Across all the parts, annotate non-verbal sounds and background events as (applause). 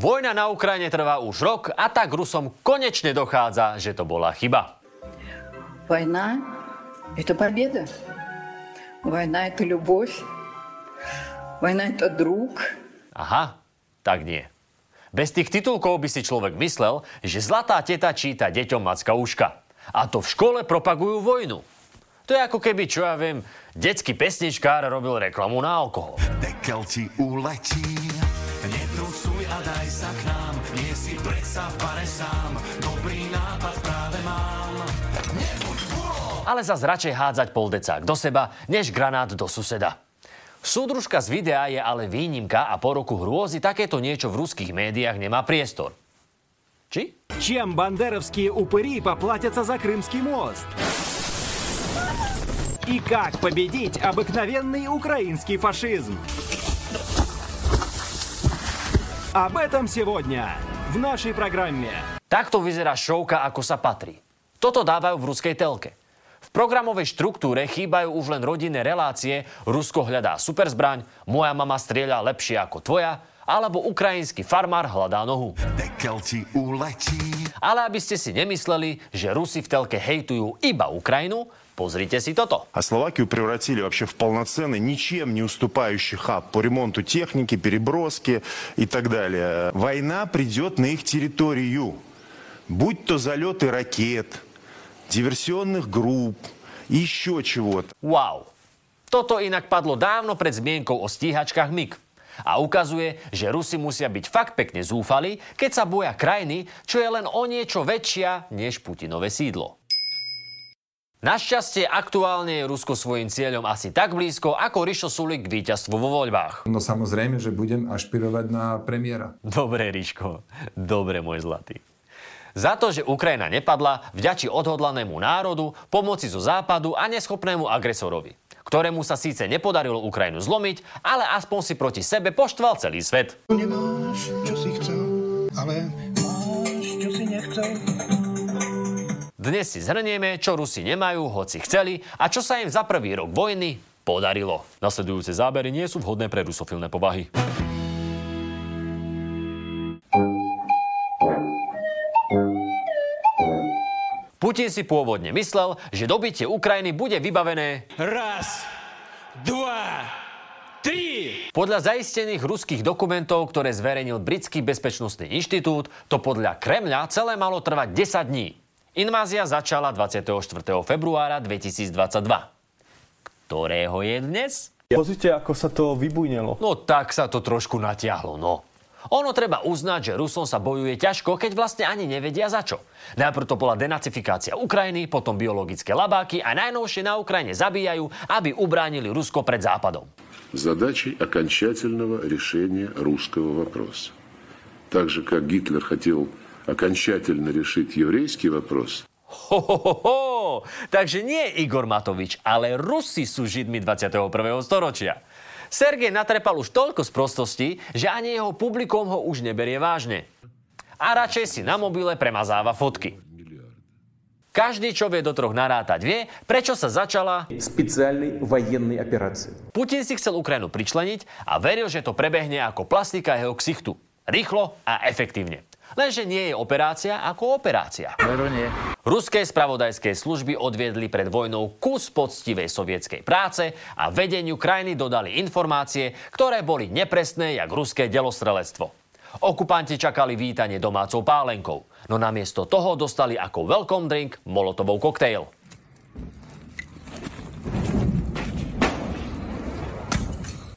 Vojna na Ukrajine trvá už rok a tak Rusom konečne dochádza, že to bola chyba. Vojna je to pobeda. Vojna je to ľubov. Vojna je to druh. Aha, tak nie. Bez tých titulkov by si človek myslel, že zlatá teta číta deťom Macka Uška. A to v škole propagujú vojnu. To je ako keby, čo ja viem, detský pesničkár robil reklamu na alkohol. Dekel ti uletí Netrusuj a daj sa k nám, nie si predsa v bare sám. Dobrý nápad práve mám. Ale zas radšej hádzať poldecák do seba, než granát do suseda. Súdružka z videa je ale výnimka a po roku hrôzy takéto niečo v ruských médiách nemá priestor. Či? Чем бандеровские упыри поплатятся за Крымский мост? И как победить обыкновенный украинский фашизм? Об этом сегодня v našej programe. Takto vyzerá šovka, ako sa patrí. Toto dávajú v ruskej telke. V programovej štruktúre chýbajú už len rodinné relácie Rusko hľadá superzbraň, moja mama strieľa lepšie ako tvoja, alebo ukrajinský farmár hľadá nohu. Dekel ti uletí. Ale aby ste si nemysleli, že Rusi v telke hejtujú iba Ukrajinu, Позрите си тото. А Словакию превратили вообще в полноценный, ничем не уступающий хаб по ремонту техники, переброски и так далее. Война придет на их территорию. Будь то залеты ракет, диверсионных групп, еще чего-то. Вау! Toto inak padlo dávno pred zmienkou o stíhačkách MIG. A ukazuje, že Rusi musia byť fakt pekne zúfali, keď sa boja krajiny, čo je len o niečo väčšia než Putinové sídlo. Našťastie aktuálne je Rusko svojim cieľom asi tak blízko, ako Rišo Sulik k víťazstvu vo voľbách. No samozrejme, že budem ašpirovať na premiéra. Dobre, Riško. Dobre, môj zlatý. Za to, že Ukrajina nepadla, vďačí odhodlanému národu, pomoci zo západu a neschopnému agresorovi, ktorému sa síce nepodarilo Ukrajinu zlomiť, ale aspoň si proti sebe poštval celý svet. Nemáš, čo si chcel, ale máš, čo si nechcel. Dnes si zhrnieme, čo Rusi nemajú, hoci chceli, a čo sa im za prvý rok vojny podarilo. Nasledujúce zábery nie sú vhodné pre rusofilné povahy. Putin si pôvodne myslel, že dobitie Ukrajiny bude vybavené Raz, dva, tri. Podľa zaistených ruských dokumentov, ktoré zverejnil Britský bezpečnostný inštitút, to podľa Kremľa celé malo trvať 10 dní. Invázia začala 24. februára 2022. Ktorého je dnes? Pozrite, ako sa to vybujnelo. No tak sa to trošku natiahlo, no. Ono treba uznať, že Rusom sa bojuje ťažko, keď vlastne ani nevedia za čo. Najprv to bola denacifikácia Ukrajiny, potom biologické labáky a najnovšie na Ukrajine zabíjajú, aby ubránili Rusko pred Západom. Задачей окончательного решения русского вопроса. Так же, как Гитлер хотел окончательно решить еврейский вопрос. Ho, Takže nie Igor Matovič, ale Rusi sú Židmi 21. storočia. Sergej natrepal už toľko sprostostí, že ani jeho publikum ho už neberie vážne. A radšej si na mobile premazáva fotky. Každý, čo vie do troch narátať, vie, prečo sa začala Speciálnej vojennej operácie. Putin si chcel Ukrajinu pričleniť a veril, že to prebehne ako plastika jeho ksichtu. Rýchlo a efektívne. Lenže nie je operácia ako operácia. Veru nie. Ruské spravodajské služby odviedli pred vojnou kus poctivej sovietskej práce a vedeniu krajiny dodali informácie, ktoré boli nepresné jak ruské delostrelectvo. Okupanti čakali vítanie domácou pálenkou, no namiesto toho dostali ako welcome drink molotovou koktejl.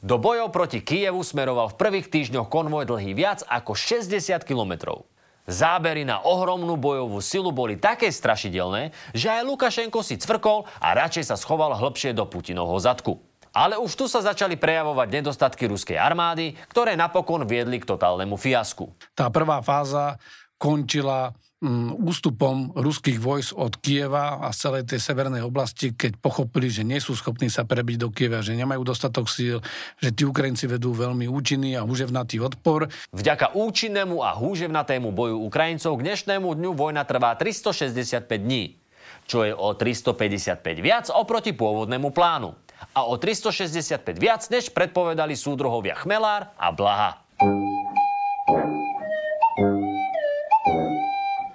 Do bojov proti Kijevu smeroval v prvých týždňoch konvoj dlhý viac ako 60 kilometrov. Zábery na ohromnú bojovú silu boli také strašidelné, že aj Lukašenko si cvrkol a radšej sa schoval hlbšie do Putinovho zadku. Ale už tu sa začali prejavovať nedostatky ruskej armády, ktoré napokon viedli k totálnemu fiasku. Tá prvá fáza končila mm, ústupom ruských vojsk od Kieva a z celej tej severnej oblasti, keď pochopili, že nie sú schopní sa prebiť do Kieva, že nemajú dostatok síl, že tí Ukrajinci vedú veľmi účinný a húževnatý odpor. Vďaka účinnému a húževnatému boju Ukrajincov k dnešnému dňu vojna trvá 365 dní, čo je o 355 viac oproti pôvodnému plánu a o 365 viac, než predpovedali súdruhovia Chmelár a Blaha.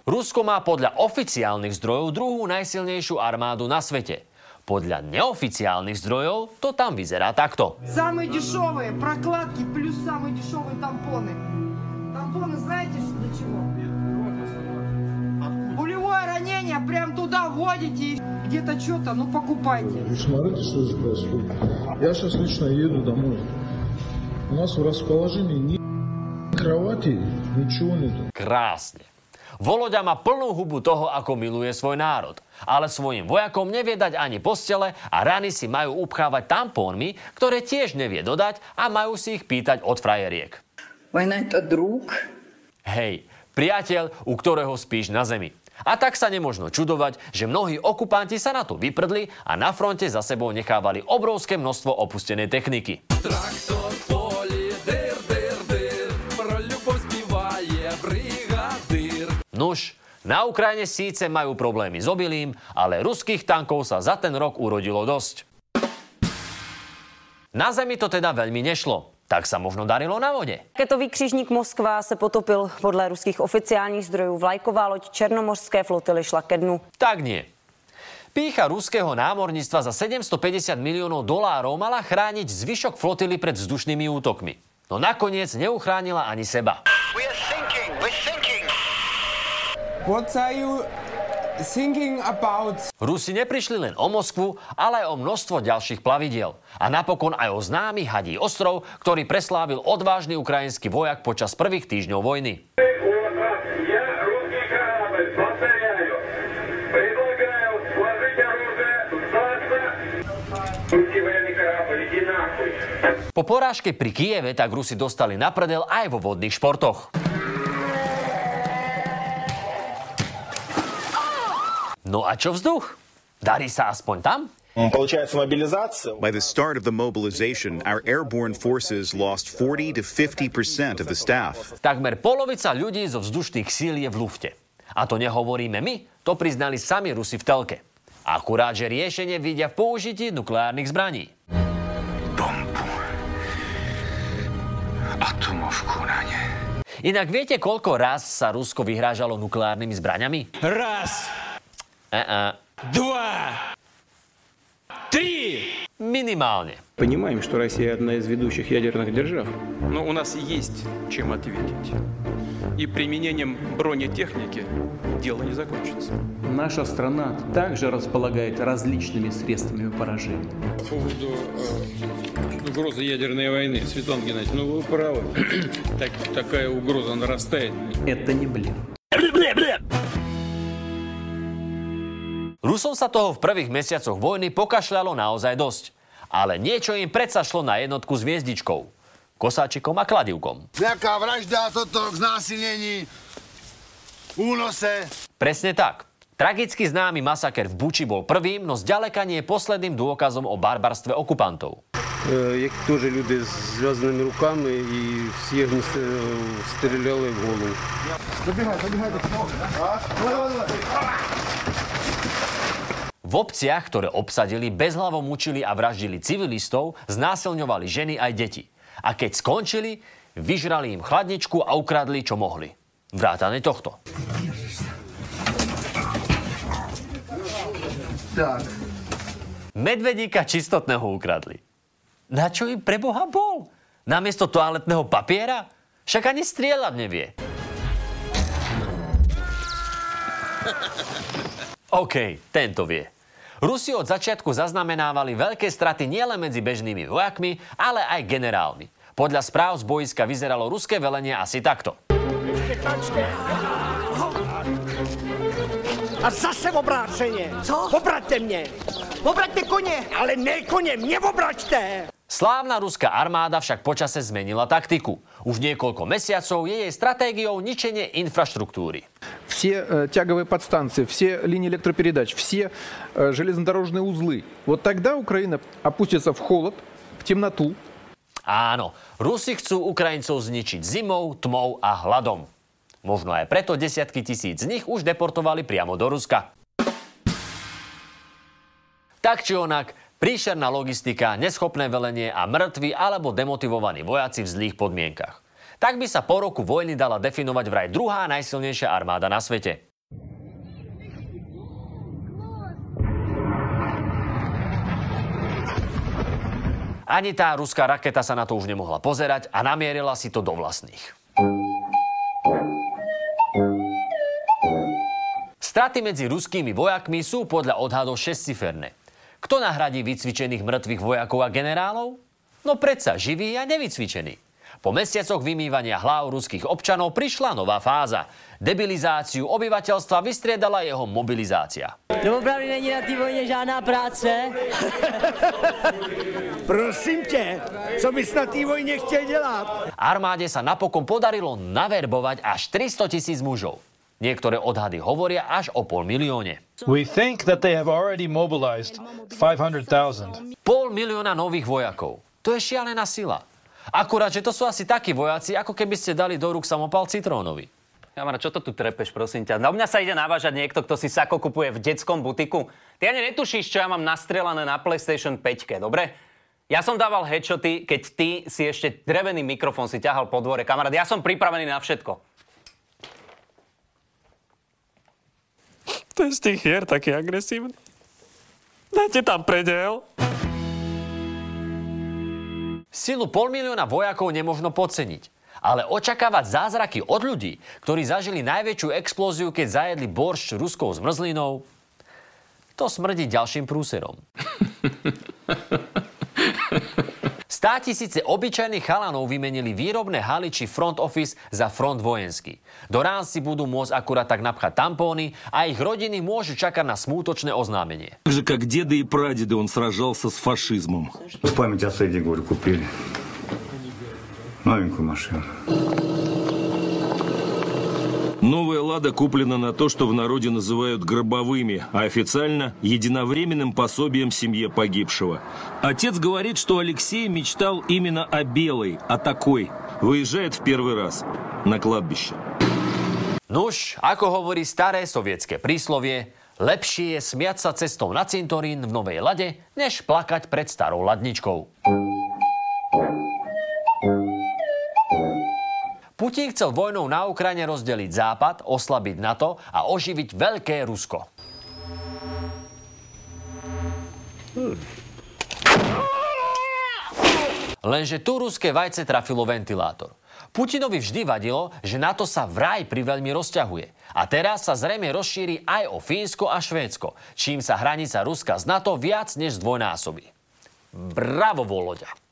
Rusko má podľa oficiálnych zdrojov druhú najsilnejšiu armádu na svete. Podľa neoficiálnych zdrojov to tam vyzerá takto. Самые дешевые прокладки плюс самые дешевые тампоны. Тампоны знаете для чего? Пулевое ранение прям туда вводите и где-то что-то, ну покупайте. Вы смотрите, что здесь происходит. Я сейчас лично еду домой. У нас в расположении ни кровати, ничего нету. Krásne. Voloďa má plnú hubu toho, ako miluje svoj národ. Ale svojim vojakom nevie dať ani postele a rany si majú upchávať tampónmi, ktoré tiež nevie dodať a majú si ich pýtať od frajeriek. Vojna je to drúk. Hej, priateľ, u ktorého spíš na zemi. A tak sa nemožno čudovať, že mnohí okupanti sa na to vyprdli a na fronte za sebou nechávali obrovské množstvo opustenej techniky. Traktor, Nuž, na Ukrajine síce majú problémy s obilím, ale ruských tankov sa za ten rok urodilo dosť. Na zemi to teda veľmi nešlo. Tak sa možno darilo na vode. Raketový křižník Moskva se potopil podle ruských oficiálních zdrojů. Vlajková loď Černomorské flotily šla ke dnu. Tak nie. Pícha ruského námorníctva za 750 miliónov dolárov mala chrániť zvyšok flotily pred vzdušnými útokmi. No nakoniec neuchránila ani seba. What are you thinking about? Rusi neprišli len o Moskvu, ale aj o množstvo ďalších plavidiel. A napokon aj o známy Hadí ostrov, ktorý preslávil odvážny ukrajinský vojak počas prvých týždňov vojny. Po porážke pri Kieve tak Rusi dostali na aj vo vodných športoch. No a čo vzduch? Darí sa aspoň tam? Mm, By the start of the mobilization, our airborne forces lost 40 to 50 percent of the staff. Takmer polovica ľudí zo vzdušných síl je v lufte. A to nehovoríme my, to priznali sami Rusi v telke. Akurát, že riešenie vidia v použití nukleárnych zbraní. Bombu. Atomovku na ne. Inak viete, koľko raz sa Rusko vyhrážalo nukleárnymi zbraňami? Raz! Uh-uh. два, три. Minimálne. Понимаем, что Россия одна из ведущих ядерных держав, но у нас есть чем ответить. И применением бронетехники дело не закончится. Наша страна также располагает различными средствами поражения. По поводу э, угрозы ядерной войны, Светлана Геннадьевна, ну вы правы. (clears throat) Так, такая угроза нарастает. Это не блеф. Rusom sa toho v prvých mesiacoch vojny pokašľalo naozaj dosť. Ale niečo im predsa šlo na jednotku s hviezdičkou. Kosáčikom a kladivkom. Nejaká vražda, toto k znásilnení, únose. Presne tak. Tragicky známy masaker v Buči bol prvým, no zďaleka nie posledným dôkazom o barbarstve okupantov. Як теж люди з зв'язаними руками і всіх е, стріляли в голову. Забігай, забігай. V obciach, ktoré obsadili, bezhlavo mučili a vraždili civilistov, znásilňovali ženy aj deti. A keď skončili, vyžrali im chladničku a ukradli, čo mohli. Vrátane tohto. Tak. Medvedíka čistotného ukradli. Na čo im preboha bol? Namiesto toaletného papiera? Však ani strieľať nevie. (laughs) OK, tento vie. Rusi od začiatku zaznamenávali veľké straty nielen medzi bežnými vojakmi, ale aj generálmi. Podľa správ z boiska vyzeralo ruské velenie asi takto. A zase obráceně. Co? Obraťte mě. Obraťte koně! Ale ne koně, mě obraťte! Slávna ruská armáda však počase zmenila taktiku. Už niekoľko mesiacov je jej stratégiou ničenie infraštruktúry. Все э, тяговые подстанции, все линии электропередач, все э, железнодорожные узлы. Вот тогда Украина опустится в холод, в темноту. Áno, Rusi chcú Ukrajincov zničiť zimou, tmou a hladom. Možno aj preto desiatky tisíc z nich už deportovali priamo do Ruska. Tak či onak, príšerná logistika, neschopné velenie a mŕtvi alebo demotivovaní vojaci v zlých podmienkach. Tak by sa po roku vojny dala definovať vraj druhá najsilnejšia armáda na svete. Ani tá ruská raketa sa na to už nemohla pozerať a namierila si to do vlastných. Straty medzi ruskými vojakmi sú podľa odhadov šestciferné. Kto nahradí vycvičených mŕtvych vojakov a generálov? No predsa živý a nevycvičený. Po mesiacoch vymývania hlav ruských občanov prišla nová fáza. Debilizáciu obyvateľstva vystriedala jeho mobilizácia. Doopravdy není na té vojně žádná práce. (laughs) Prosím tě, co bys na té vojně chtěl dělat? Armáde sa napokon podarilo naverbovať až 300 tisíc mužov. Niektoré odhady hovoria až o pol milióne. We think that they have already mobilized 500,000. Pol milióna nových vojakov. To je šialená sila. Akurát, že to sú asi takí vojaci, ako keby ste dali do rúk samopal citrónovi. Kamara, čo to tu trepeš, prosím ťa? Na mňa sa ide navážať niekto, kto si sako kupuje v detskom butiku. Ty ani netušíš, čo ja mám nastrelané na PlayStation 5, dobre? Ja som dával headshoty, keď ty si ešte drevený mikrofón si ťahal po dvore. Kamarát, ja som pripravený na všetko. To je z tých hier taký agresívny. Dajte tam predel. Silu pol milióna vojakov nemožno podceniť. Ale očakávať zázraky od ľudí, ktorí zažili najväčšiu explóziu, keď zajedli boršč ruskou zmrzlinou, to smrdí ďalším prúserom. (laughs) Stá tisíce obyčajných chalanov vymenili výrobné haly či front office za front vojenský. Do rán si budú môcť akurát tak napchať tampóny a ich rodiny môžu čakať na smútočné oznámenie. Так же, как деды и прадеды, он сражался с фашизмом. В память о Сэдди, говорю, купили. Новенькую машину. Новая «Лада» куплена на то, что в народе называют гробовыми, а официально – единовременным пособием семье погибшего. Отец говорит, что Алексей мечтал именно о белой, о такой. Выезжает в первый раз на кладбище. Nuž, ako hovorí staré sovietské príslovie, lepšie je smiať sa cestou na cintorín v Novej Lade, než pred starou ladničkou. Putin chcel vojnou na Ukrajine rozdeliť Západ, oslabiť NATO a oživiť Veľké Rusko. Lenže tu ruské vajce trafilo ventilátor. Putinovi vždy vadilo, že NATO sa vraj priveľmi rozťahuje. A teraz sa zrejme rozšíri aj o Fínsko a Švédsko, čím sa hranica Ruska z NATO viac než zdvojnásobí. Bravo, Voloďa!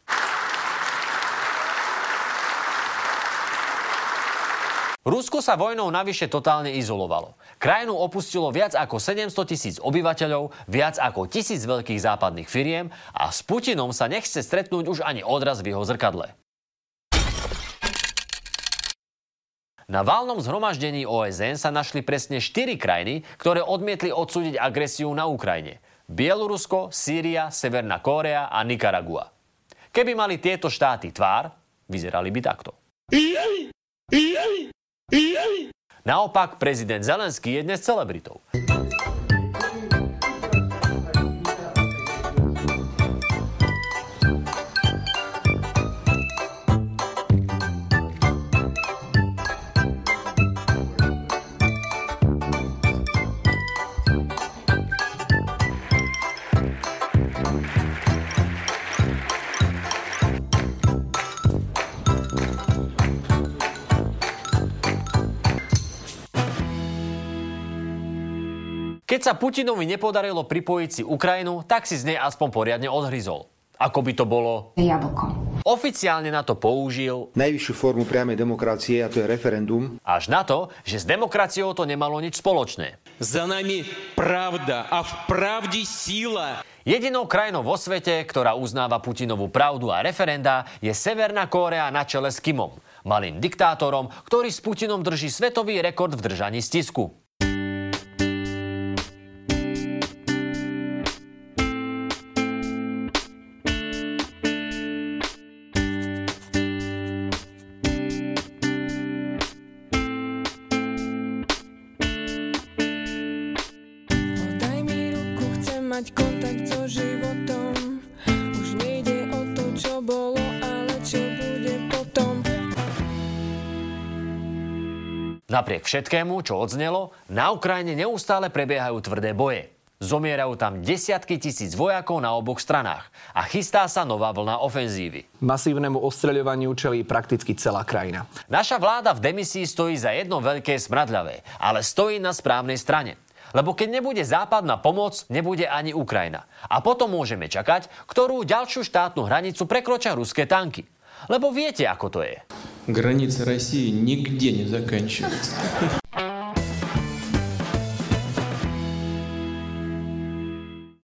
Rusko sa vojnou navyše totálne izolovalo. Krajinu opustilo viac ako 700 tisíc obyvateľov, viac ako tisíc veľkých západných firiem a s Putinom sa nechce stretnúť už ani odraz v jeho zrkadle. Na válnom zhromaždení OSN sa našli presne 4 krajiny, ktoré odmietli odsúdiť agresiu na Ukrajine. Bielorusko, Sýria, Severná Kórea a Nikaragua. Keby mali tieto štáty tvár, vyzerali by takto. Naopak, prezident Zelenský je dnes celebritou. Keď sa Putinovi nepodarilo pripojiť si Ukrajinu, tak si z nej aspoň poriadne odhryzol. Ako by to bolo? Jablko. Oficiálne na to použil najvyššiu formu priamej demokracie a to je referendum. Až na to, že s demokraciou to nemalo nič spoločné. Za nami pravda a v pravde síla. Jedinou krajinou vo svete, ktorá uznáva Putinovú pravdu a referenda, je Severná Kórea na čele s Kimom, malým diktátorom, ktorý s Putinom drží svetový rekord v držaní stisku. Napriek všetkému, čo odznelo, na Ukrajine neustále prebiehajú tvrdé boje. Zomierajú tam desiatky tisíc vojakov na oboch stranách a chystá sa nová vlna ofenzívy. Masívnemu ostreľovaniu čelí prakticky celá krajina. Naša vláda v demisii stojí za jedno veľké smradľavé, ale stojí na správnej strane. Lebo keď nebude západná pomoc, nebude ani Ukrajina. A potom môžeme čakať, ktorú ďalšiu štátnu hranicu prekročia ruské tanky Lebo viete, ako to je. Граница России нигде не заканчивается.